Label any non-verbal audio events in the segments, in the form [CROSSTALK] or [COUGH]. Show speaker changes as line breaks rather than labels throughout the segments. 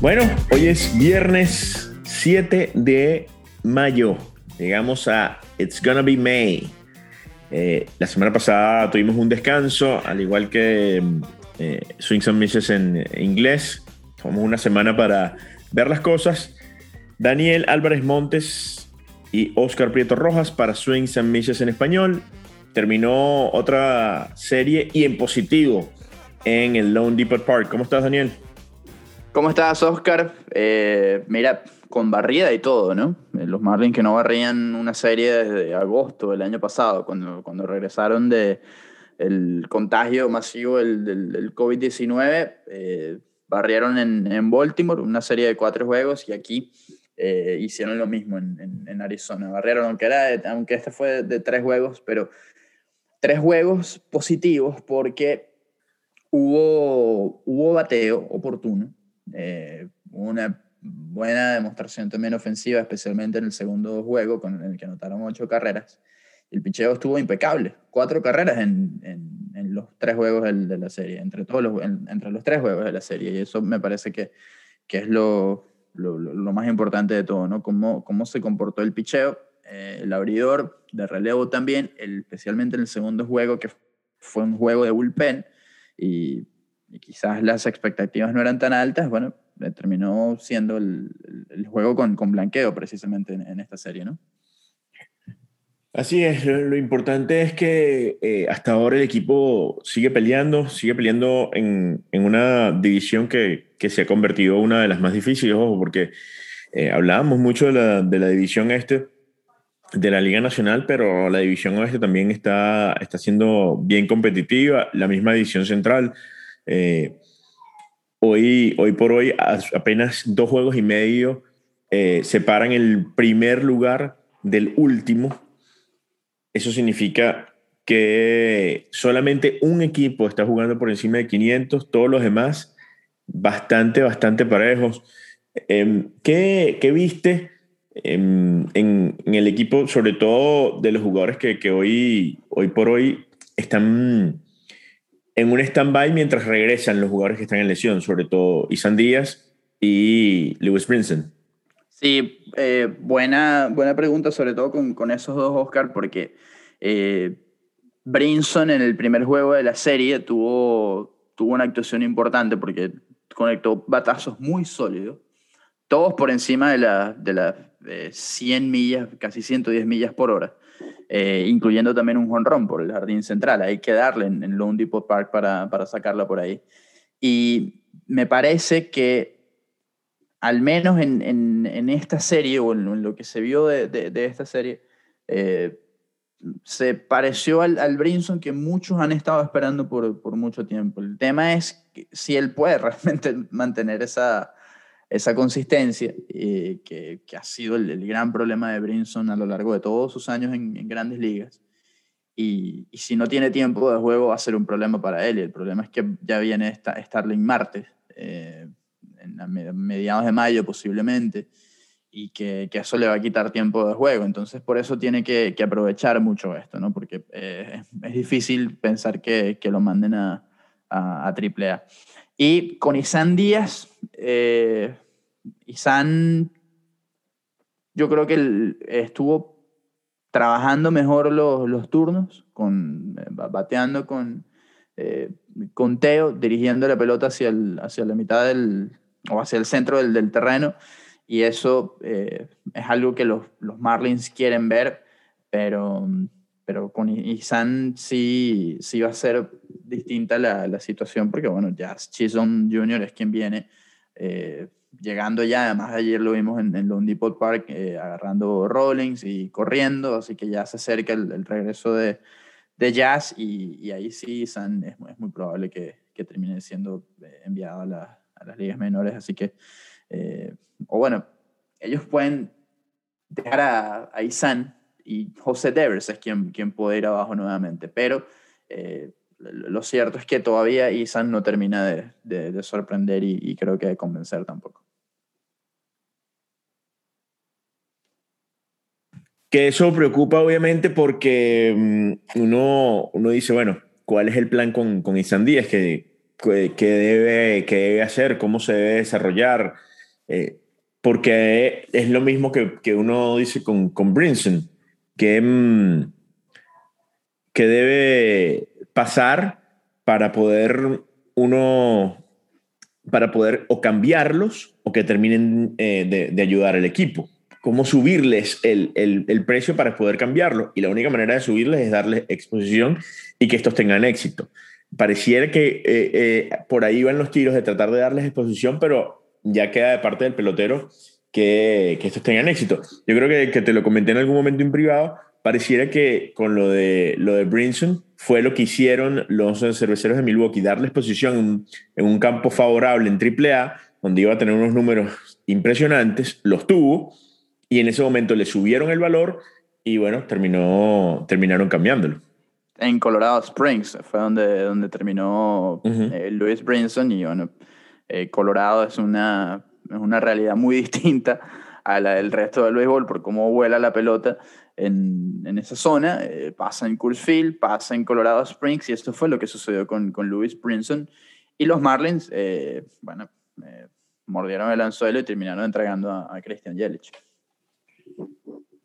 Bueno, hoy es viernes 7 de mayo. Llegamos a It's Gonna Be May. Eh, la semana pasada tuvimos un descanso, al igual que eh, Swings and Misses en inglés. Tomamos una semana para ver las cosas. Daniel Álvarez Montes y Oscar Prieto Rojas para Swings and Misses en español. Terminó otra serie y en positivo en el Lone Depot Park. ¿Cómo estás, Daniel?
¿Cómo estás, Oscar? Eh, mira, con barrida y todo, ¿no? Eh, los Marlins que no barrían una serie desde agosto del año pasado, cuando, cuando regresaron de el contagio masivo del, del, COVID-19, eh, barrieron en, en, Baltimore una serie de cuatro juegos y aquí eh, hicieron lo mismo en, en, Arizona. Barrieron, aunque, era, aunque este fue de, tres juegos, pero tres juegos positivos porque hubo, hubo bateo oportuno, una buena demostración también ofensiva, especialmente en el segundo juego, con el que anotaron ocho carreras. El picheo estuvo impecable, cuatro carreras en, en, los tres juegos de, la serie, entre, todos los, entre los tres juegos de la serie, y eso me parece que, que es lo, lo, lo, más importante de todo, ¿no? Cómo, cómo se comportó el picheo, eh, el abridor de relevo también, el, especialmente en el segundo juego, que fue un juego de bullpen, y, y quizás las expectativas no eran tan altas, bueno, terminó siendo el, el juego con, con, blanqueo precisamente en, esta serie, ¿no?
Así es, lo, importante es que eh, hasta ahora el equipo sigue peleando, sigue peleando en, en una división que, que, se ha convertido en una de las más difíciles, ojo, porque eh, hablábamos mucho de la, de la, división este, de la Liga Nacional, pero la división oeste también está, está siendo bien competitiva, la misma división central. Eh, Hoy, hoy por hoy, apenas dos juegos y medio eh, separan el primer lugar del último. Eso significa que solamente un equipo está jugando por encima de 500, todos los demás bastante, bastante parejos. Em, ¿qué, ¿qué, viste en, en, el equipo, sobre todo de los jugadores que, hoy, hoy por hoy están en un stand-by mientras regresan los jugadores que están en lesión, sobre todo Isan Díaz y Lewis Brinson.
Sí, eh, buena, buena pregunta, sobre todo con, con esos dos, Oscar, porque eh, Brinson en el primer juego de la serie tuvo, tuvo una actuación importante porque conectó batazos muy sólidos, todos por encima de las de la, 100 millas, casi 110 millas por hora. Eh, incluyendo también un jonrón por el jardín central. Hay que darle en, en Lone Park para, para sacarla por ahí. Y me parece que al menos en, en, en esta serie o en, lo que se vio de, de, esta serie, eh, se pareció al, al, Brinson que muchos han estado esperando por, por mucho tiempo. El tema es si él puede [LAUGHS] realmente mantener esa, esa consistencia, eh, que, que, ha sido el, gran problema de Brinson a lo largo de todos sus años en, grandes ligas. Y, y, si no tiene tiempo de juego va a ser un problema para él. Y el problema es que ya viene esta, Starling Marte, eh, en mediados de mayo posiblemente, y que, que, eso le va a quitar tiempo de juego. Entonces por eso tiene que, que aprovechar mucho esto, ¿no? porque eh, es difícil pensar que lo manden a, a, a AAA. Y con Isan Díaz, eh, Isan, yo creo que estuvo trabajando mejor los, turnos, con, eh, bateando con, eh, con Teo, dirigiendo la pelota hacia, el, hacia la mitad del, o hacia el centro del, del terreno. Y eso es algo que los, los Marlins quieren ver, pero pero con Isan sí, sí va a ser distinta la, la situación porque, bueno, ya Chisholm Jr. es quien viene eh, llegando ya, además ayer lo vimos en, en Lone Park eh, agarrando rollings y corriendo, así que ya se acerca el, regreso de, de Jazz y, y, ahí sí Isan es, muy probable que, que, termine siendo eh, enviado a, la, a, las ligas menores, así que, o bueno, ellos pueden dejar a, a Isan y José Devers es quien, quien puede ir abajo nuevamente. Pero eh, lo cierto es que todavía Isan no termina de, de, sorprender y, creo que de convencer tampoco.
Que eso preocupa obviamente porque mm, uno, uno dice, bueno, cuál es el plan con, con Isan Díaz, que, que, debe, que debe hacer, cómo se debe desarrollar, eh, porque es lo mismo que, que uno dice con, con Brinson, que, mm, que debe pasar para poder uno, para poder o cambiarlos o que terminen eh, de, de, ayudar al equipo. Cómo subirles el, el, el, precio para poder cambiarlo. Y la única manera de subirles es darles exposición y que estos tengan éxito. Pareciera que eh, eh, por ahí van los tiros de tratar de darles exposición, pero ya queda de parte del pelotero que, que estos tengan éxito. Yo creo que, que te lo comenté en algún momento en privado, pareciera que con lo de, lo de Brinson fue lo que hicieron los cerveceros de Milwaukee, darles posición en, en, un campo favorable en AAA, donde iba a tener unos números impresionantes, los tuvo, y en ese momento le subieron el valor y bueno, terminó, terminaron cambiándolo.
En Colorado Springs fue donde, donde terminó uh -huh. eh, Louis Brinson y bueno, eh, Colorado es una, es una realidad muy [LAUGHS] distinta a la del resto del béisbol por cómo vuela la pelota en, en esa zona. Eh, pasa en Coors Field, pasa en Colorado Springs y esto fue lo que sucedió con, con Louis Brinson. Y los Marlins, eh, bueno, eh, mordieron el anzuelo y terminaron entregando a, a Christian Yelich.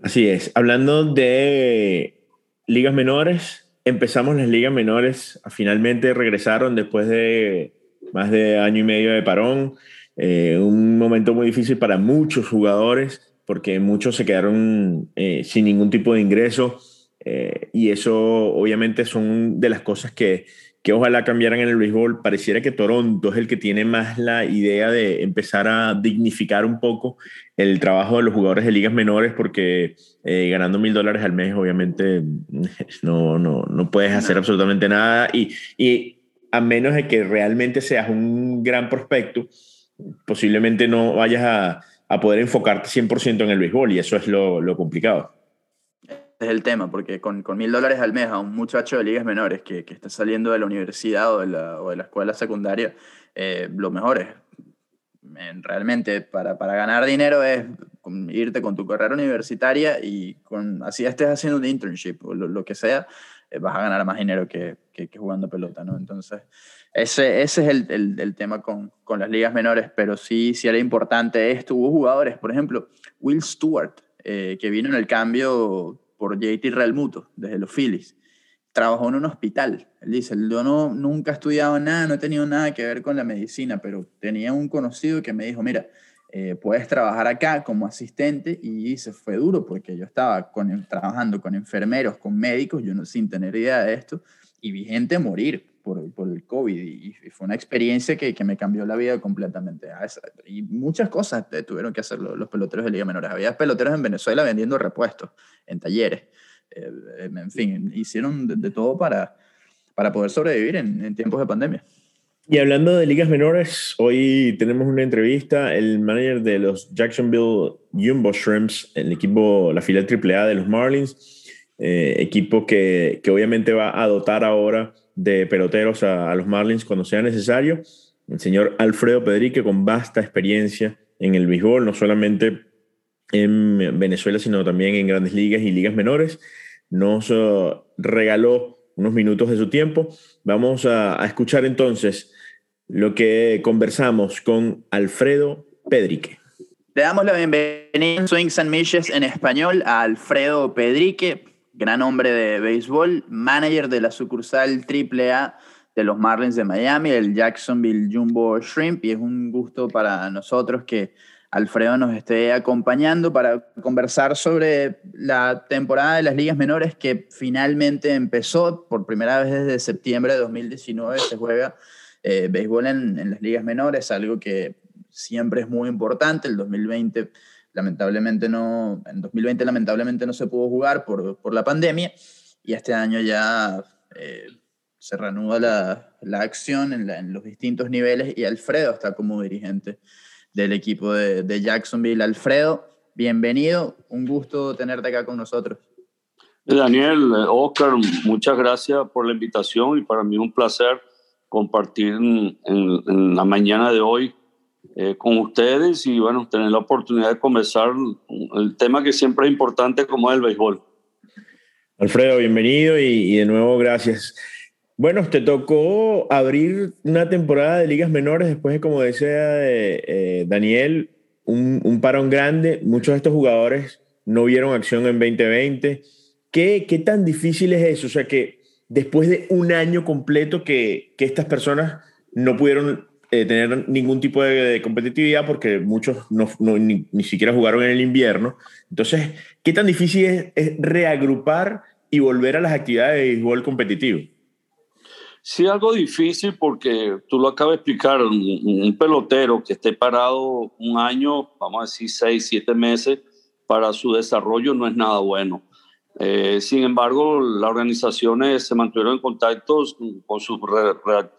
Así es. Hablando de ligas menores, empezamos las ligas menores, finalmente regresaron después de más de año y medio de parón. Eh, un momento muy difícil para muchos jugadores porque muchos se quedaron eh, sin ningún tipo de ingreso eh, y eso obviamente son de las cosas que, que ojalá cambiaran en el béisbol. Pareciera que Toronto es el que tiene más la idea de empezar a dignificar un poco el trabajo de los jugadores de ligas menores porque eh, ganando mil dólares al mes obviamente [LAUGHS] no, no, no puedes hacer no. absolutamente nada y, y a menos de que realmente seas un gran prospecto, posiblemente no vayas a, a poder enfocarte 100% en el béisbol y eso es lo, lo complicado.
Es el tema, porque con, mil dólares al mes a un muchacho de ligas menores que, que está saliendo de la universidad o de la, o de la escuela secundaria, eh, lo mejor es, realmente para, para ganar dinero es irte con tu carrera universitaria y con, así estés haciendo un internship o lo, lo que sea, eh, vas a ganar más dinero que, que, jugando pelota, ¿no? Entonces, ese, ese es el, el, el, tema con, con las ligas menores, pero sí, sí era importante esto. Hubo jugadores, por ejemplo, Will Stewart, eh, que vino en el cambio por JT Realmuto, desde los Phillies. Trabajó en un hospital. Él dice, yo no, nunca he estudiado nada, no he tenido nada que ver con la medicina, pero tenía un conocido que me dijo, mira, eh, puedes trabajar acá como asistente y se fue duro porque yo estaba trabajando con enfermeros, con médicos, yo no, sin tener idea de esto, y vi gente morir por, por el COVID y, y, fue una experiencia que, que, me cambió la vida completamente. Y muchas cosas tuvieron que hacer los, los, peloteros de Liga Menores. Había peloteros en Venezuela vendiendo repuestos en talleres. Eh, en fin, hicieron de, de, todo para, para poder sobrevivir en, en tiempos de pandemia.
Y hablando de ligas menores, hoy tenemos una entrevista. El manager de los Jacksonville Jumbo Shrimps, el equipo, la fila AAA de los Marlins, eh, equipo que, que, obviamente va a dotar ahora de peloteros a, a, los Marlins cuando sea necesario. El señor Alfredo Pedrique, con vasta experiencia en el béisbol, no solamente en Venezuela, sino también en grandes ligas y ligas menores, nos uh, regaló unos minutos de su tiempo. Vamos a, a escuchar entonces lo que conversamos con Alfredo Pedrique.
Le damos la bienvenida en Swings and Mishes en español a Alfredo Pedrique, gran hombre de béisbol, manager de la sucursal AAA de los Marlins de Miami, el Jacksonville Jumbo Shrimp, y es un gusto para nosotros que Alfredo nos esté acompañando para conversar sobre la temporada de las ligas menores que finalmente empezó por primera vez desde septiembre de 2019, se juega eh, béisbol en, en, las ligas menores, algo que siempre es muy importante. El 2020 lamentablemente no, en 2020 lamentablemente no se pudo jugar por, por la pandemia y este año ya eh, se reanuda la, la acción en, los distintos niveles y Alfredo está como dirigente del equipo de, Jacksonville. Alfredo, bienvenido, un gusto tenerte acá con nosotros.
Daniel, Oscar, muchas gracias por la invitación y para mí un placer compartir en la mañana de hoy eh, con ustedes y bueno, tener la oportunidad de conversar el tema que siempre es importante como es el béisbol.
Alfredo, bienvenido y, de nuevo gracias. Bueno, te tocó abrir una temporada de ligas menores después de, como decía eh, Daniel, un, parón grande. Muchos de estos jugadores no vieron acción en 2020. ¿Qué, ¿Qué tan difícil es eso? O sea, que después de un año completo que estas personas no pudieron eh, tener ningún tipo de, competitividad porque muchos no, ni, ni, siquiera jugaron en el invierno. Entonces, ¿qué tan difícil es, reagrupar y volver a las actividades de béisbol competitivo?
Sí, algo difícil porque tú lo acabas de explicar, un, pelotero que esté parado un año, vamos a decir seis, siete meses, para su desarrollo no es nada bueno. Eh, sin embargo, las organizaciones se mantuvieron en contacto con sus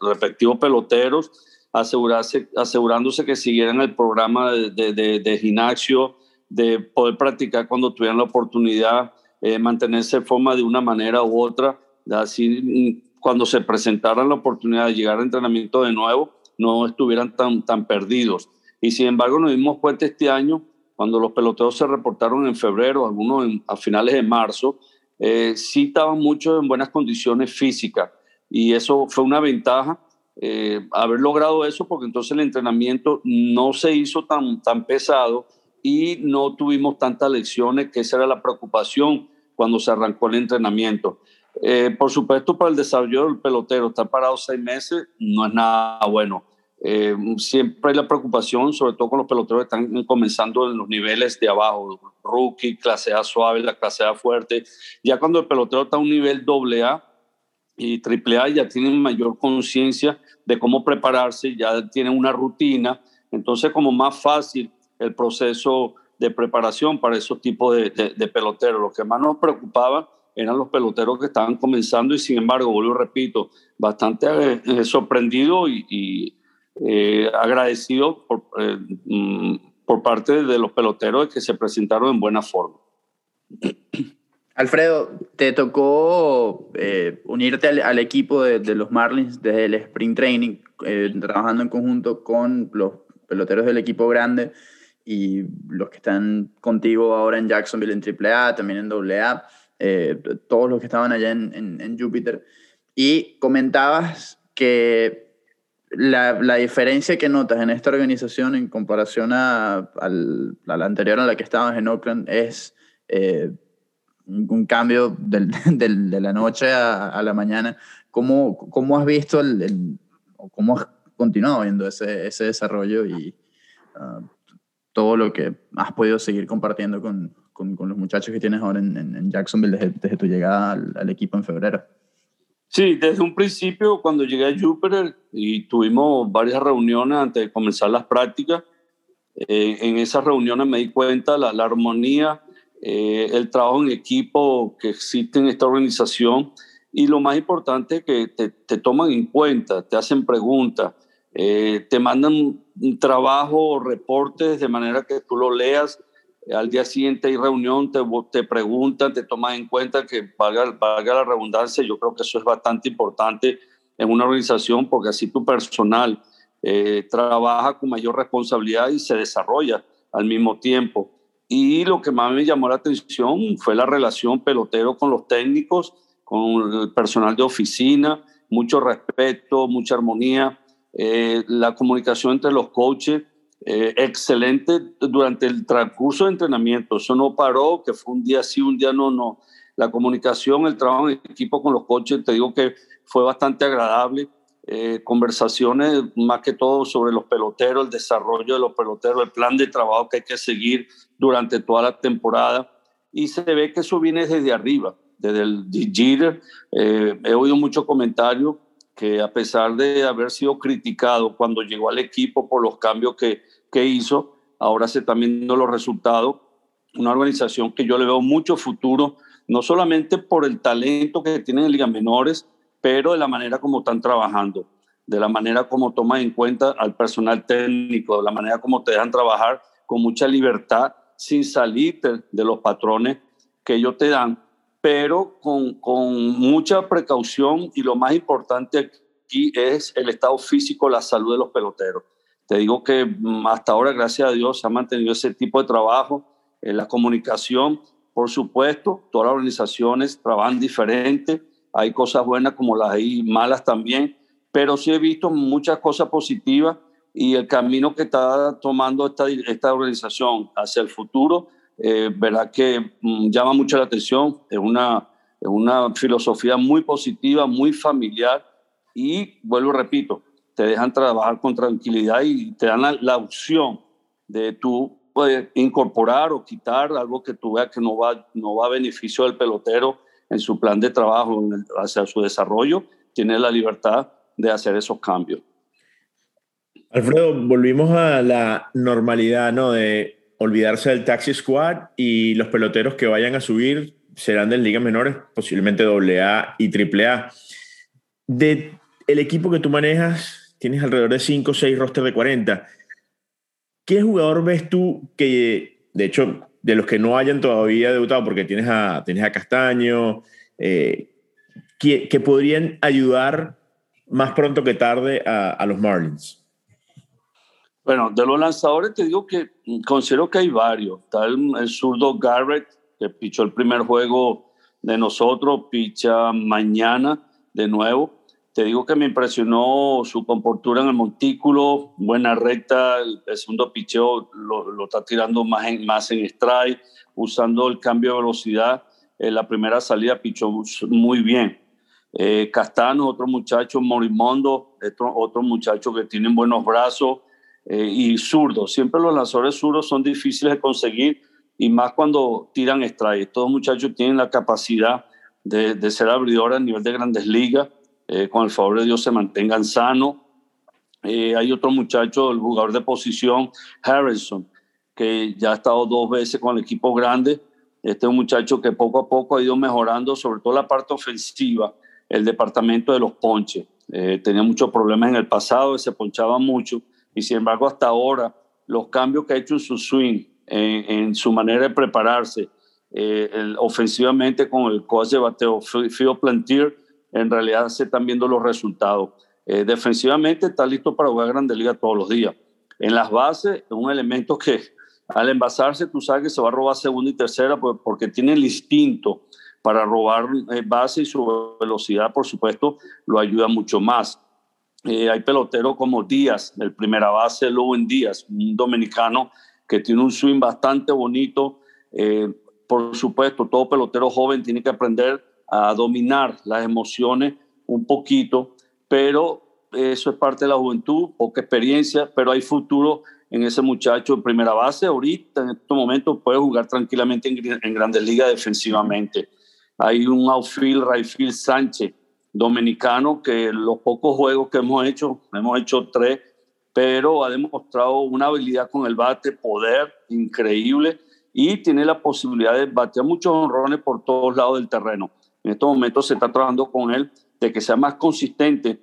respectivos peloteros, asegurarse, asegurándose que siguieran el programa de, de, de, gimnasio, de poder practicar cuando tuvieran la oportunidad, eh, mantenerse en forma de una manera u otra, así cuando se presentara la oportunidad de llegar a entrenamiento de nuevo, no estuvieran tan, tan perdidos. Y sin embargo, nos dimos cuenta este año, cuando los peloteros se reportaron en febrero, algunos a finales de marzo, eh, sí estaban muchos en buenas condiciones físicas. Y eso fue una ventaja, eh, haber logrado eso, porque entonces el entrenamiento no se hizo tan, tan pesado y no tuvimos tantas lecciones, que esa era la preocupación cuando se arrancó el entrenamiento. Eh, por supuesto, para el desarrollo del pelotero, estar parado seis meses no es nada bueno. Eh, siempre hay la preocupación, sobre todo con los peloteros que están comenzando en los niveles de abajo, rookie, clase A suave, la clase A fuerte. Ya cuando el pelotero está a un nivel doble A y triple A, ya tienen mayor conciencia de cómo prepararse, ya tienen una rutina. Entonces, como más fácil el proceso de preparación para esos tipos de, de, de peloteros. Lo que más nos preocupaba eran los peloteros que estaban comenzando y sin embargo, vuelvo repito, bastante eh, sorprendido y, eh, agradecido por, eh, mm, por parte de los peloteros que se presentaron en buena forma.
Alfredo, te tocó unirte al, equipo de, los Marlins desde el Sprint Training, trabajando en conjunto con los peloteros del equipo grande y los que están contigo ahora en Jacksonville en AAA, también en AA. Eh, todos los que estaban allá en, en, Júpiter, y comentabas que la, diferencia que notas en esta organización en comparación a, a, la anterior en la que estabas en Oakland es eh, un cambio [LAUGHS] del, de la noche a, la mañana. ¿Cómo, cómo has visto el, el, cómo has continuado viendo ese, ese desarrollo y uh, todo lo que has podido seguir compartiendo con, con, los muchachos que tienes ahora en, Jacksonville desde, tu llegada al, equipo en febrero.
Sí, desde un principio cuando llegué a Jupiter y tuvimos varias reuniones antes de comenzar las prácticas, eh, en esas reuniones me di cuenta la, la armonía, eh, el trabajo en equipo que existe en esta organización y lo más importante que te, te toman en cuenta, te hacen preguntas, eh, te mandan un trabajo o reportes de manera que tú lo leas al día siguiente hay reunión, te, te preguntan, te toman en cuenta que valga, valga la redundancia, yo creo que eso es bastante importante en una organización porque así tu personal eh, trabaja con mayor responsabilidad y se desarrolla al mismo tiempo. Y lo que más me llamó la atención fue la relación pelotero con los técnicos, con el personal de oficina, mucho respeto, mucha armonía, eh, la comunicación entre los coaches eh, excelente durante el transcurso de entrenamiento. Eso no paró, que fue un día sí, un día no, no. La comunicación, el trabajo en equipo con los coches, te digo que fue bastante agradable. Eh, conversaciones más que todo sobre los peloteros, el desarrollo de los peloteros, el plan de trabajo que hay que seguir durante toda la temporada. Y se ve que eso viene desde arriba, desde el Jeter. Eh, he oído muchos comentarios que a pesar de haber sido criticado cuando llegó al equipo por los cambios que, que hizo, ahora se están viendo los resultados. Una organización que yo le veo mucho futuro, no solamente por el talento que tienen en ligas menores, pero de la manera como están trabajando, de la manera como toman en cuenta al personal técnico, de la manera como te dejan trabajar con mucha libertad, sin salir de los patrones que ellos te dan pero con, con mucha precaución y lo más importante aquí es el estado físico, la salud de los peloteros. Te digo que mm, hasta ahora, gracias a Dios, se ha mantenido ese tipo de trabajo, en la comunicación, por supuesto, todas las organizaciones trabajan diferente, hay cosas buenas como las hay malas también, pero sí he visto muchas cosas positivas y el camino que está tomando esta, esta organización hacia el futuro, eh, verá que mm, llama mucho la atención, es una, es una filosofía muy positiva, muy familiar y, vuelvo repito, te dejan trabajar con tranquilidad y te dan la, opción de tú incorporar o quitar algo que tú veas que no va, no va a beneficio del pelotero en su plan de trabajo hacia su desarrollo, tiene la libertad de hacer esos cambios.
Alfredo, volvimos a la normalidad, ¿no? De olvidarse del taxi squad y los peloteros que vayan a subir serán de ligas menores, posiblemente AA y AAA. De el equipo que tú manejas, tienes alrededor de 5 o 6 rosters de 40. ¿Qué jugador ves tú que, de hecho, de los que no hayan todavía debutado, porque tienes a, tienes a Castaño, eh, que, podrían ayudar más pronto que tarde a, los Marlins?
Bueno, de los lanzadores te digo que considero que hay varios. Está el, el zurdo Garrett, que pichó el primer juego de nosotros, picha mañana de nuevo. Te digo que me impresionó su comportura en el montículo, buena recta, el, segundo picheo lo, está tirando más en, más en strike, usando el cambio de velocidad. En la primera salida pichó muy bien. Eh, Castano, otro muchacho, Morimondo, otro, otro muchacho que tienen buenos brazos eh, y zurdo. Siempre los lanzadores zurdos son difíciles de conseguir y más cuando tiran strike. Estos muchachos tienen la capacidad de, de ser abridores a nivel de grandes ligas eh, con el favor de Dios se mantengan sanos. Eh, hay otro muchacho, el jugador de posición, Harrison, que ya ha estado dos veces con el equipo grande. Este es un muchacho que poco a poco ha ido mejorando, sobre todo la parte ofensiva, el departamento de los ponches. Eh, tenía muchos problemas en el pasado, se ponchaba mucho, y sin embargo hasta ahora los cambios que ha hecho en su swing, en, su manera de prepararse, ofensivamente con el coach de bateo Phil Plantier, en realidad se están viendo los resultados. Eh, defensivamente está listo para jugar Grande Liga todos los días. En las bases, es un elemento que al envasarse tú sabes que se va a robar segunda y tercera pues, porque tiene el instinto para robar eh, base y su velocidad, por supuesto, lo ayuda mucho más. Eh, hay peloteros como Díaz, el primera base, en Díaz, un dominicano que tiene un swing bastante bonito. por supuesto, todo pelotero joven tiene que aprender a dominar las emociones un poquito, pero eso es parte de la juventud, poca experiencia, pero hay futuro en ese muchacho en primera base. Ahorita, en estos momentos, puede jugar tranquilamente en, grandes ligas defensivamente. Hay un outfield, Rayfield Sánchez, dominicano, que los pocos juegos que hemos hecho, hemos hecho tres, pero ha demostrado una habilidad con el bate, poder increíble y tiene la posibilidad de batear muchos honrones por todos lados del terreno. En estos momentos se está trabajando con él de que sea más consistente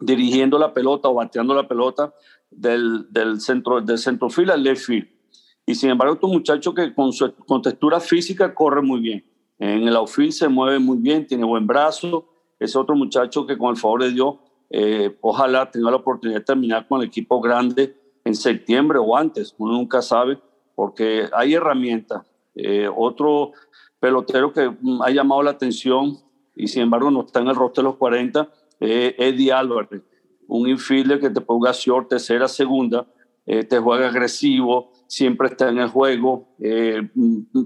dirigiendo la pelota o bateando la pelota del, del centro del centrofil al left field. Y sin embargo, este muchacho que con su con textura física corre muy bien. En el outfield se mueve muy bien, tiene buen brazo. Es otro muchacho que con el favor de Dios, eh, ojalá tenga la oportunidad de terminar con el equipo grande en septiembre o antes. Uno nunca sabe porque hay herramientas. Eh, otro pelotero que mm, ha llamado la atención y sin embargo no está en el roster de los 40, eh, Eddie Álvarez, un infielder que te ponga short, tercera, segunda, eh, te juega agresivo, siempre está en el juego,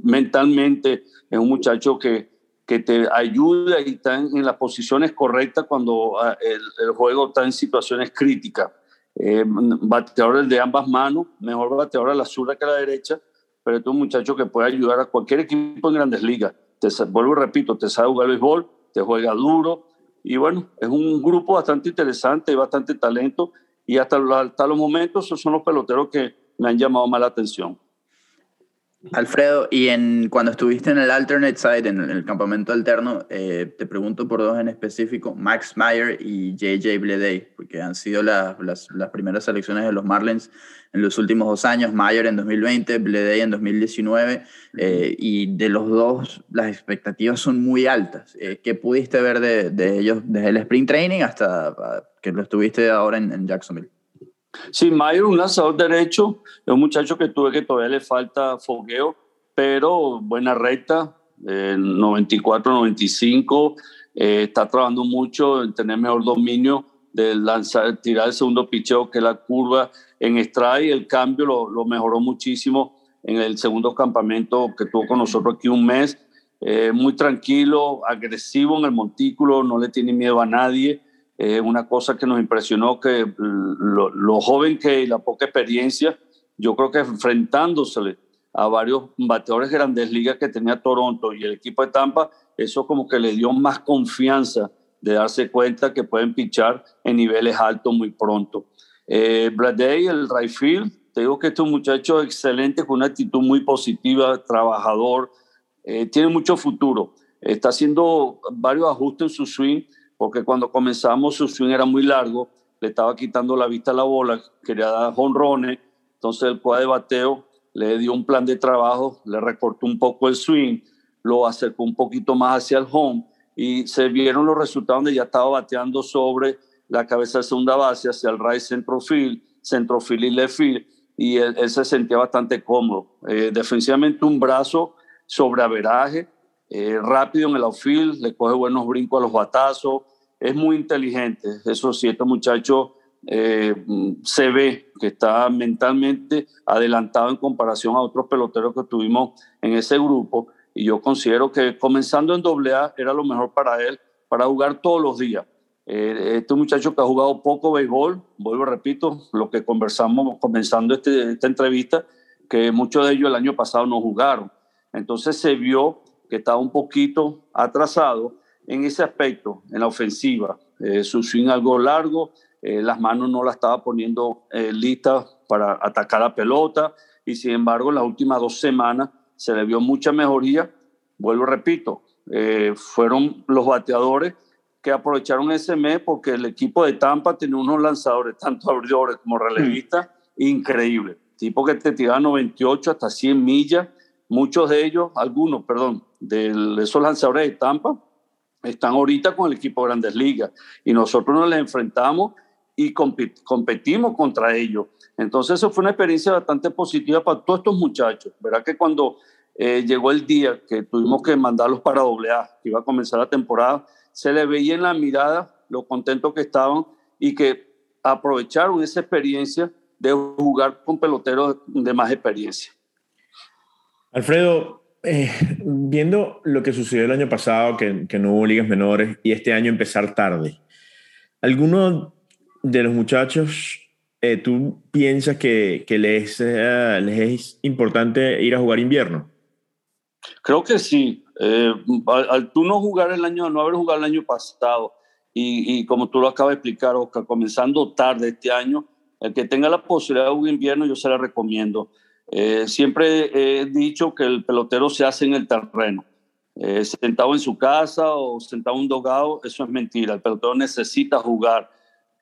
mentalmente es un muchacho que, que te ayuda y está en, las posiciones correctas cuando ah, el, juego está en situaciones críticas. bateador de ambas manos, mejor bateador a la zurda que a la derecha, pero es un muchacho que puede ayudar a cualquier equipo en grandes ligas. Te, vuelvo y repito, te sabe jugar béisbol, te juega duro y bueno, es un grupo bastante interesante, bastante talento y hasta, hasta los momentos esos son los peloteros que me han llamado más la atención.
Alfredo, y en, cuando estuviste en el alternate side, en el campamento alterno, eh, te pregunto por dos en específico, Max Meyer y JJ Bleday, porque han sido las, las, primeras selecciones de los Marlins en los últimos dos años, Meyer en 2020, Bleday en 2019, eh, y de los dos las expectativas son muy altas. Eh, ¿Qué pudiste ver de, de, ellos desde el sprint training hasta ah, que lo estuviste ahora en, en Jacksonville?
Sí, Mayer, un lanzador derecho, es un muchacho que tuve que todavía le falta fogueo, pero buena recta, 94, 95, eh, está trabajando mucho en tener mejor dominio de lanzar, tirar el segundo picheo, que la curva en strike, el cambio lo, lo, mejoró muchísimo en el segundo campamento que tuvo con nosotros aquí un mes. Eh, muy tranquilo, agresivo en el montículo, no le tiene miedo a nadie. Eh, una cosa que nos impresionó que lo, lo, joven que y la poca experiencia, yo creo que enfrentándosele a varios bateadores grandes ligas que tenía Toronto y el equipo de Tampa, eso como que le dio más confianza de darse cuenta que pueden pichar en niveles altos muy pronto. Eh, Bradley, el right field, te digo que este muchacho excelente, con una actitud muy positiva, trabajador, eh, tiene mucho futuro. Está haciendo varios ajustes en su swing, porque cuando comenzamos su swing era muy largo, le estaba quitando la vista a la bola, quería dar jonrones, entonces el cuadro de bateo le dio un plan de trabajo, le recortó un poco el swing, lo acercó un poquito más hacia el home y se vieron los resultados donde ya estaba bateando sobre la cabeza de segunda base hacia el right centrofield, centrofield y left field, y él, se sentía bastante cómodo. Eh, defensivamente un brazo sobre averaje, eh, rápido en el outfield, le coge buenos brincos a los batazos, es muy inteligente. Eso sí, este muchacho eh, se ve que está mentalmente adelantado en comparación a otros peloteros que tuvimos en ese grupo y yo considero que comenzando en AA era lo mejor para él, para jugar todos los días. Eh, este muchacho que ha jugado poco béisbol, vuelvo repito, lo que conversamos comenzando este, esta entrevista, que muchos de ellos el año pasado no jugaron. Entonces se vio que estaba un poquito atrasado en ese aspecto, en la ofensiva. Eh, su swing algo largo, eh, las manos no la estaba poniendo eh, listas para atacar la pelota y sin embargo en las últimas dos semanas se le vio mucha mejoría. Vuelvo, repito, eh, fueron los bateadores que aprovecharon ese mes porque el equipo de Tampa tenía unos lanzadores, tanto abridores como relevistas, increíbles. Tipo que te tiraban 98 hasta 100 millas. Muchos de ellos, algunos, perdón, de esos lanzadores de Tampa, están ahorita con el equipo de Grandes Ligas. Y nosotros nos les enfrentamos y competimos contra ellos. Entonces eso fue una experiencia bastante positiva para todos estos muchachos. Verá que cuando eh, llegó el día que tuvimos que mandarlos para doble A, que iba a comenzar la temporada, se le veía en la mirada lo contentos que estaban y que aprovecharon esa experiencia de jugar con peloteros de más experiencia.
Alfredo, eh, viendo lo que sucedió el año pasado, que, no hubo ligas menores, y este año empezar tarde, ¿alguno de los muchachos eh, ¿tú piensas que, eh, les, es importante ir a jugar invierno?
Creo que sí. Al, tú no jugar el año, no haber jugado el año pasado, y, y, como tú lo acabas de explicar, Oscar, comenzando tarde este año, el que tenga la posibilidad de jugar invierno, yo se la recomiendo. Siempre he dicho que el pelotero se hace en el terreno. sentado en su casa o sentado en un dogado, eso es mentira. El pelotero necesita jugar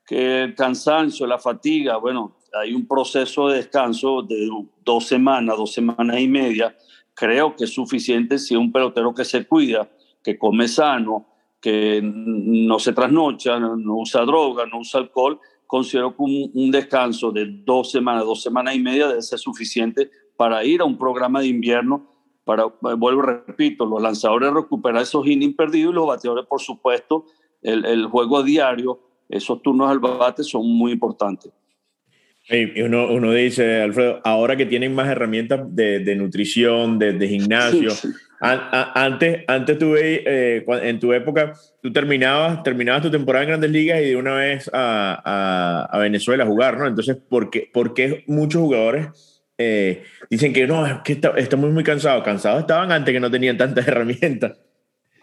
que el cansancio, la fatiga, bueno, hay un proceso de descanso de dos semanas, dos semanas y media, creo que es suficiente si un pelotero que se cuida, que come sano, que no se trasnocha, no usa droga, no usa alcohol, considero que un, un, descanso de dos semanas, dos semanas y media debe ser suficiente para ir a un programa de invierno, para, vuelvo, repito, los lanzadores recuperar esos innings perdidos y los bateadores, por supuesto, el, el juego diario, esos turnos al bate son muy importantes.
Y uno, uno, dice, Alfredo, ahora que tienen más herramientas de, de nutrición, de, de gimnasio, antes, antes tú eh, en tu época, tú terminabas, terminabas tu temporada en Grandes Ligas y de una vez a, a, a Venezuela a jugar, ¿no? Entonces, ¿por qué, por qué muchos jugadores eh, dicen que no, es que estamos muy cansados? Cansados estaban antes que no tenían tantas [LAUGHS] herramientas.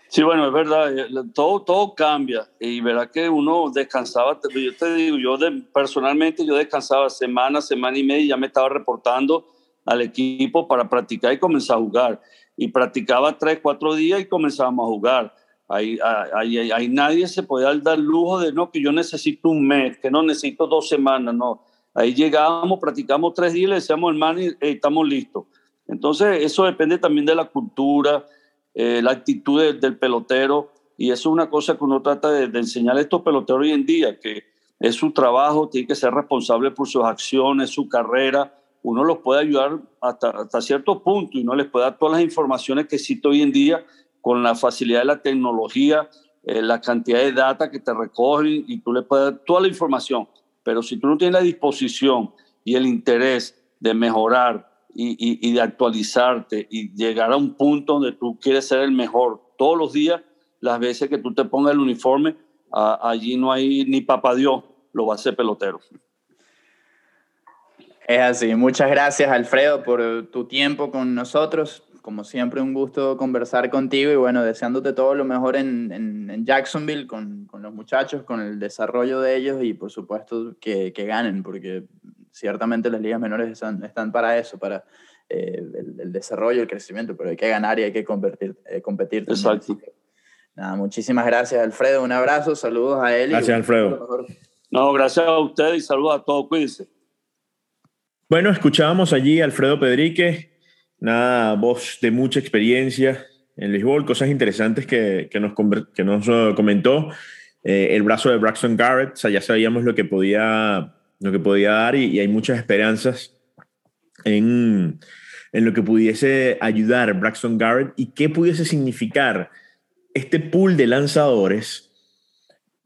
Sí, bueno, es verdad, eh, todo, todo cambia y verá que uno descansaba, yo te digo, yo personalmente yo descansaba semana, semana y media y ya me estaba reportando al equipo para practicar y comenzar a jugar. Y practicaba tres, cuatro días y comenzábamos a jugar. Ahí, ahí, ahí, nadie se podía dar lujo de no, que yo necesito un mes, que no necesito dos semanas, no. Ahí llegábamos, practicamos tres días, le decíamos hermano y estamos listos. Entonces, eso depende también de la cultura, eh, la actitud del pelotero, y eso es una cosa que uno trata de, enseñar a estos peloteros hoy en día, que es su trabajo, tiene que ser responsable por sus acciones, su carrera, uno los puede ayudar hasta, cierto punto y no les puede dar todas las informaciones que existe hoy en día con la facilidad de la tecnología, eh, la cantidad de data que te recogen y tú le puedes dar toda la información. Pero si tú no tienes la disposición y el interés de mejorar y, y, de actualizarte y llegar a un punto donde tú quieres ser el mejor todos los días, las veces que tú te pongas el uniforme, allí no hay ni papá Dios, lo va a hacer pelotero.
Es así. Muchas gracias, Alfredo, por tu tiempo con nosotros. Como siempre, un gusto conversar contigo y bueno, deseándote todo lo mejor en, en, Jacksonville con, con, los muchachos, con el desarrollo de ellos y por supuesto que, que ganen, porque ciertamente las ligas menores están, están para eso, para eh, el, desarrollo, el crecimiento, pero hay que ganar y hay que convertir, eh, competir.
Exacto.
Nada, muchísimas gracias, Alfredo. Un abrazo, saludos a él.
Gracias, Alfredo.
No, gracias a usted y saludos a todos. Cuídense.
Bueno, escuchábamos allí a Alfredo Pedrique, nada, voz de mucha experiencia en béisbol, cosas interesantes que, que nos, que nos uh, comentó. Eh, el brazo de Braxton Garrett, o sea, ya sabíamos lo que podía, lo que podía dar y, hay muchas esperanzas en, en, lo que pudiese ayudar Braxton Garrett y qué pudiese significar este pool de lanzadores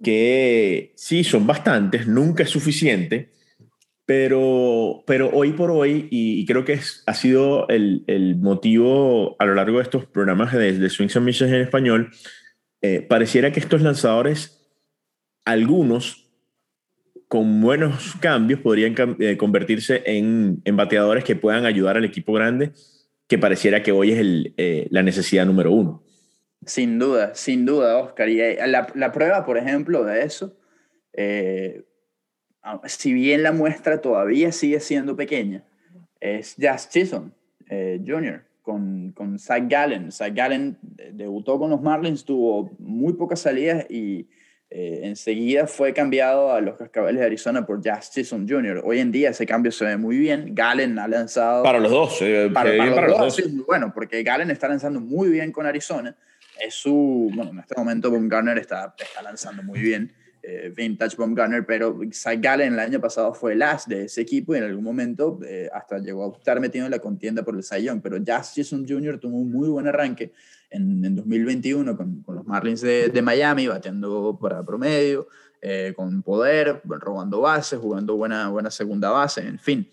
que sí son bastantes, nunca es suficiente, pero, pero hoy por hoy, y, creo que es, ha sido el, el, motivo a lo largo de estos programas de, de Swings and Missions en español, eh, pareciera que estos lanzadores, algunos con buenos cambios, podrían eh, convertirse en, en, bateadores que puedan ayudar al equipo grande, que pareciera que hoy es el, eh, la necesidad número uno.
Sin duda, sin duda, Oscar. Y la, la prueba, por ejemplo, de eso, Ah, si bien la muestra todavía sigue siendo pequeña, es Jazz Chisholm eh, Jr. con, con Zach Gallen. Zach Gallen debutó con los Marlins, tuvo muy pocas salidas y eh, enseguida fue cambiado a los Cascabeles de Arizona por Jazz Chisholm Jr. Hoy en día ese cambio se ve muy bien. Gallen ha lanzado...
Para los dos. Eh,
para, los, dos, Sí, bueno, porque Gallen está lanzando muy bien con Arizona. Es su... Bueno, en este momento Garner está, está lanzando muy bien. Eh, vintage Baumgartner, pero Cy Gallen el año pasado fue el as de ese equipo y en algún momento eh, hasta llegó a estar metido en la contienda por el Cy pero Jazz Jason Jr. tuvo un muy buen arranque en, en 2021 con, con, los Marlins de, de, Miami, bateando para promedio, eh, con poder, robando bases, jugando buena, buena segunda base, en fin,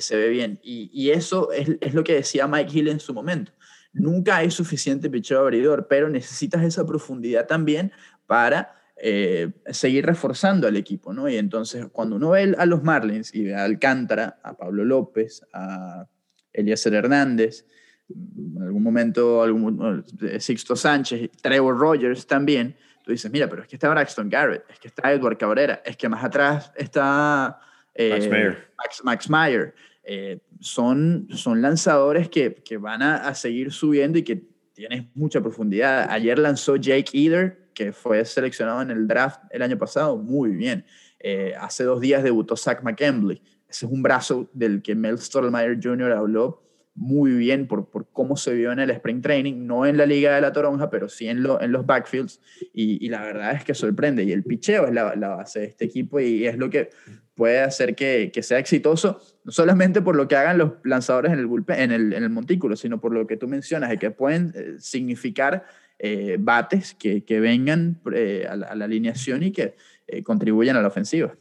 se ve bien. Y, y eso es, es, lo que decía Mike Hill en su momento. Nunca hay suficiente picheo abridor, pero necesitas esa profundidad también para eh, seguir reforzando al equipo, ¿no? Y entonces cuando uno ve a los Marlins y ve a Alcántara, a Pablo López, a Eliezer Hernández, en algún momento algún, Sixto Sánchez, Trevor Rogers también, tú dices, mira, pero es que está Braxton Garrett, es que está Edward Cabrera, es que más atrás está
eh, Max Meyer.
Max, Meyer. Eh, son, son lanzadores que, que van a, a, seguir subiendo y que tienen mucha profundidad. Ayer lanzó Jake Eder, que fue seleccionado en el draft el año pasado, muy bien. Eh, hace dos días debutó Zach McEmbley. Ese es un brazo del que Mel Stottlemyre Jr. habló muy bien por, por, cómo se vio en el Spring Training, no en la Liga de la Toronja, pero sí en, lo, en los backfields. Y, la verdad es que sorprende. Y el picheo es la, base de este equipo y es lo que puede hacer que, que, sea exitoso, no solamente por lo que hagan los lanzadores en el, en el, en el montículo, sino por lo que tú mencionas, y que pueden eh, significar eh, bates que, que vengan eh, a, la, alineación y que eh, contribuyan a la ofensiva.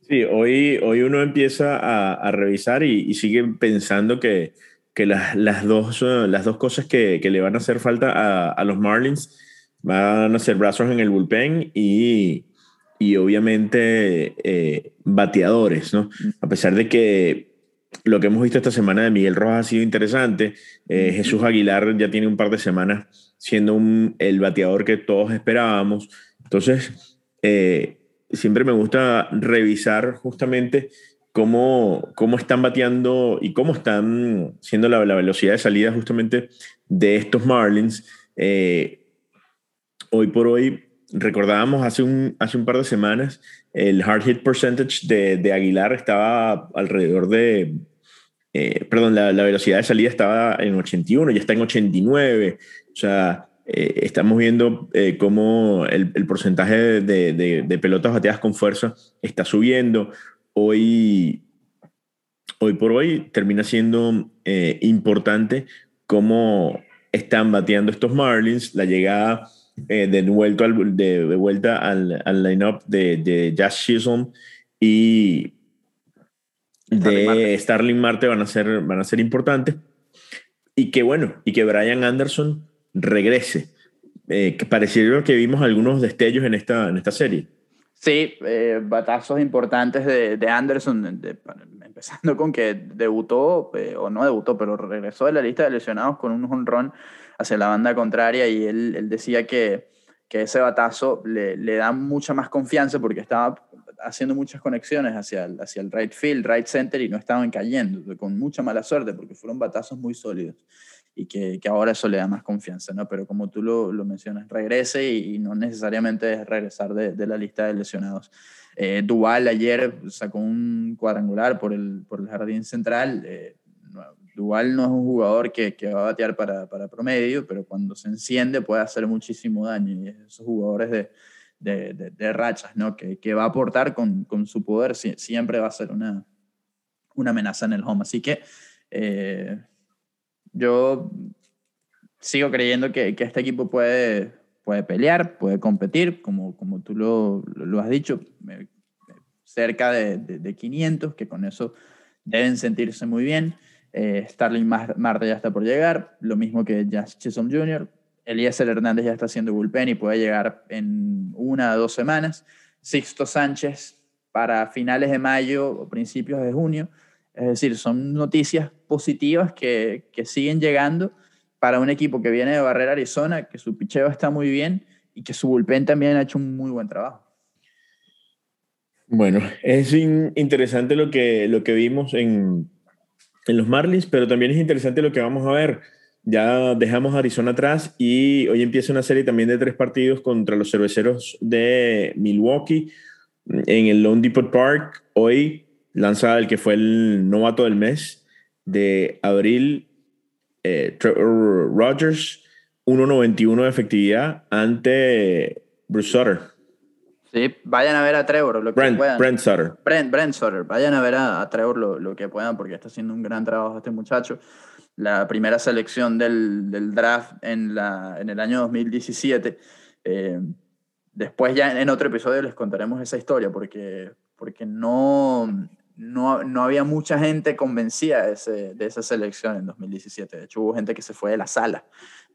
Sí, hoy, hoy uno empieza a, a revisar y, y, sigue pensando que, que las, las, dos, las dos cosas que, que, le van a hacer falta a, a, los Marlins van a ser brazos en el bullpen y, y obviamente bateadores, ¿no? A pesar de que lo que hemos visto esta semana de Miguel Rojas ha sido interesante, Jesús Aguilar ya tiene un par de semanas siendo un, el bateador que todos esperábamos. Entonces, eh, siempre me gusta revisar justamente cómo, cómo están bateando y cómo están siendo la, la velocidad de salida justamente de estos Marlins. Eh, hoy por hoy, recordábamos hace un, hace un par de semanas, el hard hit percentage de, de Aguilar estaba alrededor de, eh, perdón, la, la, velocidad de salida estaba en 81, ya está en 89. O sea, eh, estamos viendo eh, cómo el, el porcentaje de, de, de, pelotas bateadas con fuerza está subiendo. Hoy, hoy por hoy termina siendo eh, importante cómo están bateando estos Marlins. La llegada eh, de, vuelto al, de, vuelta al, al line-up de, de Jazz Chisholm y de Starling Marte van a ser, van a ser importantes. Y que bueno, y que Brian Anderson regrese. Eh, que pareciera que vimos algunos destellos en esta, en esta serie.
Sí, eh, batazos importantes de, de Anderson, empezando con que debutó, eh, o no debutó, pero regresó de la lista de lesionados con un honrón hacia la banda contraria y él, él decía que, que, ese batazo le, le, da mucha más confianza porque estaba haciendo muchas conexiones hacia el, hacia el right field, right center y no estaban cayendo, con mucha mala suerte porque fueron batazos muy sólidos y que, que, ahora eso le da más confianza, ¿no? Pero como tú lo, lo mencionas, regrese y, no necesariamente es regresar de, de la lista de lesionados. Eh, Duval ayer sacó un cuadrangular por el, por el jardín central. Eh, Duval no es un jugador que, que va a batear para, para, promedio, pero cuando se enciende puede hacer muchísimo daño. Y esos jugadores de, de, de, rachas, ¿no? Que, que, va a aportar con, con su poder, siempre va a ser una, una amenaza en el home. Así que eh, yo sigo creyendo que, que, este equipo puede, puede pelear, puede competir, como, como tú lo, lo has dicho, cerca de, de, 500, que con eso deben sentirse muy bien. Eh, Starling Marte ya está por llegar, lo mismo que Jazz Chisholm Jr. Eliezer Hernández ya está haciendo bullpen y puede llegar en una o dos semanas. Sixto Sánchez para finales de mayo o principios de junio. Es decir, son noticias positivas que, que, siguen llegando para un equipo que viene de Barrera, Arizona, que su picheo está muy bien y que su bullpen también ha hecho un muy buen trabajo.
Bueno, es interesante lo que, lo que vimos en, en los Marlins, pero también es interesante lo que vamos a ver. Ya dejamos Arizona atrás y hoy empieza una serie también de tres partidos contra los cerveceros de Milwaukee en el Lone Depot Park. Hoy lanza el que fue el novato del mes de abril, eh, Trevor Rogers, 1.91 de efectividad ante Bruce Sutter.
Sí, vayan a ver a Trevor lo que
Brent,
puedan.
Brent Sutter.
Brent, Brent Sutter. Vayan a ver a, Trevor lo, lo, que puedan porque está haciendo un gran trabajo este muchacho. La primera selección del, del draft en, la, en el año 2017. Eh, después ya en otro episodio les contaremos esa historia porque, porque no, no, no, había mucha gente convencida de, ese, de, esa selección en 2017. De hecho, hubo gente que se fue de la sala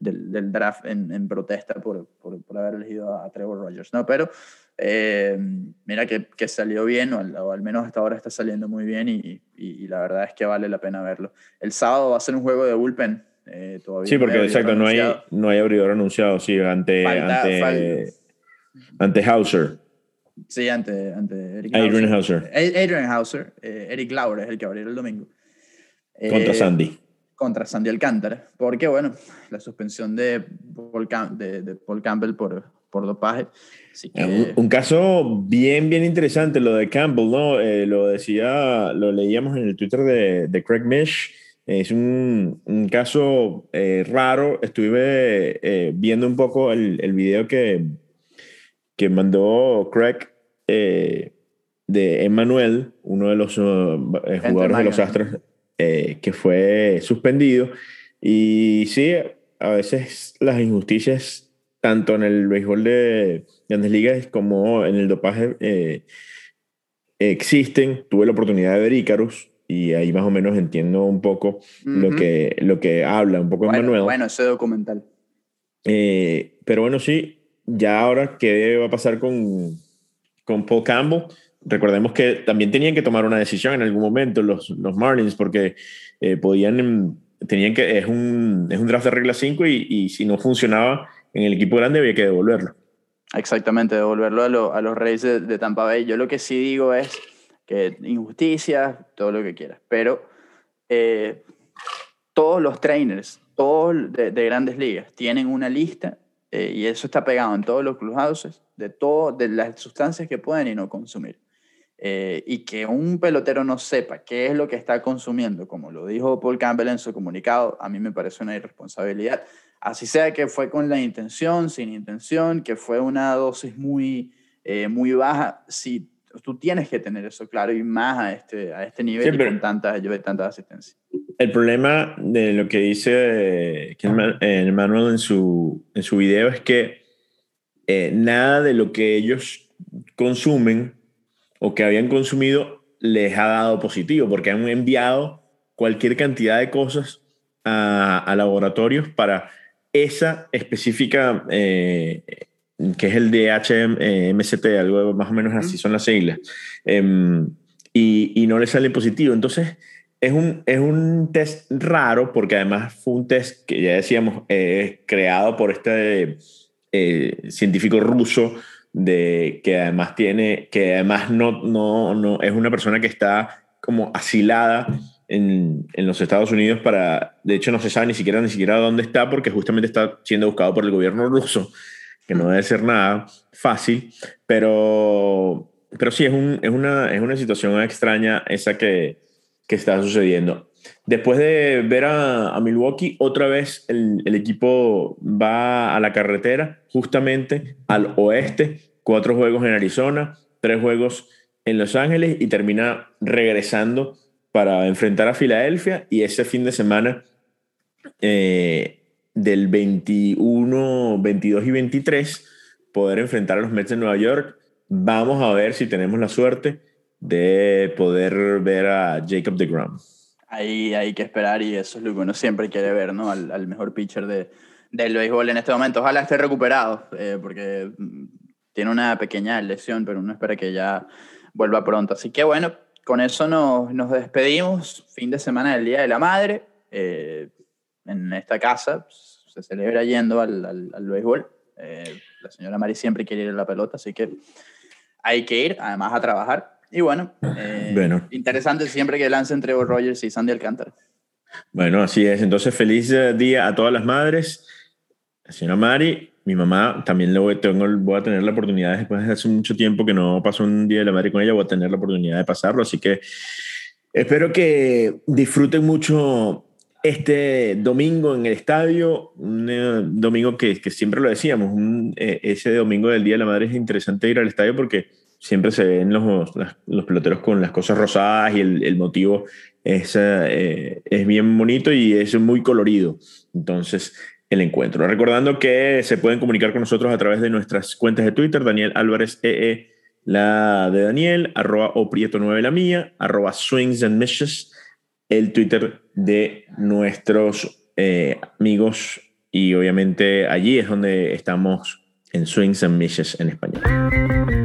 del, del draft en, en, protesta por, por, por, haber elegido a, Trevor Rogers. ¿no? Pero eh, mira que, que, salió bien, o al, o al, menos hasta ahora está saliendo muy bien, y, y, y, la verdad es que vale la pena verlo. El sábado va a ser un juego de bullpen. Eh, todavía
sí, porque exacto, no hay, no hay abridor anunciado, sí, ante, falta, ante, falta. ante Hauser.
Sí, ante, ante
Eric Adrian Hauser.
Adrian Hauser. Eh, Eric Lauer es el que abrió el domingo.
Contra eh, Sandy.
Contra Sandy Alcántara. Porque, bueno, la suspensión de Paul, Cam de, de Paul Campbell por, por dopaje.
Que... Un, un, caso bien, bien interesante lo de Campbell, ¿no? Eh, lo decía, lo leíamos en el Twitter de, de Craig Mish. Es un, un caso eh, raro. Estuve eh, viendo un poco el, el video que, que mandó Craig de Emmanuel, uno de los jugadores de los Astros, que fue suspendido. Y sí, a veces las injusticias, tanto en el béisbol de grandes ligas como en el dopaje, eh, existen. Tuve la oportunidad de ver Icarus y ahí más o menos entiendo un poco uh -huh. lo, que, lo que habla, un poco
bueno,
Emmanuel.
Bueno, ese documental.
pero bueno, sí, ya ahora, ¿qué va a pasar con, con Paul Campbell? Recordemos que también tenían que tomar una decisión en algún momento los, los Marlins porque eh, podían, tenían que, es un, es un draft de regla 5 y, y, si no funcionaba en el equipo grande había que devolverlo.
Exactamente, devolverlo a, lo, a los Reyes de, Tampa Bay. Yo lo que sí digo es que injusticia, todo lo que quieras, pero eh, todos los trainers, todos de, de grandes ligas, tienen una lista eh, y eso está pegado en todos los clubhouses, de, todo, de las sustancias que pueden y no consumir. Eh, y que un pelotero no sepa qué es lo que está consumiendo, como lo dijo Paul Campbell en su comunicado, a mí me parece una irresponsabilidad. Así sea que fue con la intención, sin intención, que fue una dosis muy, eh, muy baja, si tú tienes que tener eso claro y más a este, a este nivel sí, y con tantas, tantas asistencias.
El problema de lo que dice Emmanuel en su, en su video es que eh, nada de lo que ellos consumen o que habían consumido les ha dado positivo, porque han enviado cualquier cantidad de cosas a, laboratorios para esa específica, eh, que es el DHMCT, algo más o menos así son las siglas, em, y, y, no le sale positivo. Entonces, es un, es un test raro porque además fue un test que ya decíamos, creado por este eh, científico ruso de, que además tiene, que además no, no, no, es una persona que está como asilada en, en, los Estados Unidos para, de hecho no se sabe ni siquiera ni siquiera dónde está porque justamente está siendo buscado por el gobierno ruso, que no debe ser nada fácil, pero, pero sí, es, un, es, una, es una situación extraña esa que, que está sucediendo. Después de ver a, Milwaukee, otra vez el, el, equipo va a la carretera, justamente al oeste, cuatro juegos en Arizona, tres juegos en Los Ángeles y termina regresando para enfrentar a Filadelfia y ese fin de semana eh, del 21, 22 y 23 poder enfrentar a los Mets de Nueva York. Vamos a ver si tenemos la suerte de poder ver a Jacob de Gram.
Ahí hay que esperar y eso es lo que uno siempre quiere ver, ¿no? Al, mejor pitcher de, del béisbol en este momento. Ojalá esté recuperado, eh, porque mm, tiene una pequeña lesión, pero uno espera que ya vuelva pronto. Así que bueno, con eso nos, nos despedimos. Fin de semana del Día de la Madre. Eh, en esta casa se celebra yendo al, al, béisbol. Eh, la señora Mari siempre quiere ir a la pelota, así que hay que ir, además a trabajar. Y bueno, eh, bueno. interesante siempre que lancen Trevor Rogers y Sandy Alcántara.
Bueno, así es. Entonces, feliz día a todas las madres. La señora Mari, mi mamá también le voy, tengo, voy a tener la oportunidad, después de hace mucho tiempo que no paso un día de la madre con ella, voy a tener la oportunidad de pasarlo, así que espero que disfruten mucho este domingo en el estadio, un eh, domingo que, que, siempre lo decíamos, eh, ese domingo del Día de la Madre es interesante ir al estadio porque siempre se ven los, los peloteros con las cosas rosadas y el, el motivo es, eh, es bien bonito y es muy colorido. Entonces, el encuentro. Recordando que se pueden comunicar con nosotros a través de nuestras cuentas de Twitter, Daniel Álvarez EE, la de Daniel, arroba oprieto 9 la mía, arroba swings and misses, el Twitter de nuestros eh, amigos y obviamente allí es donde estamos en swings and misses en español.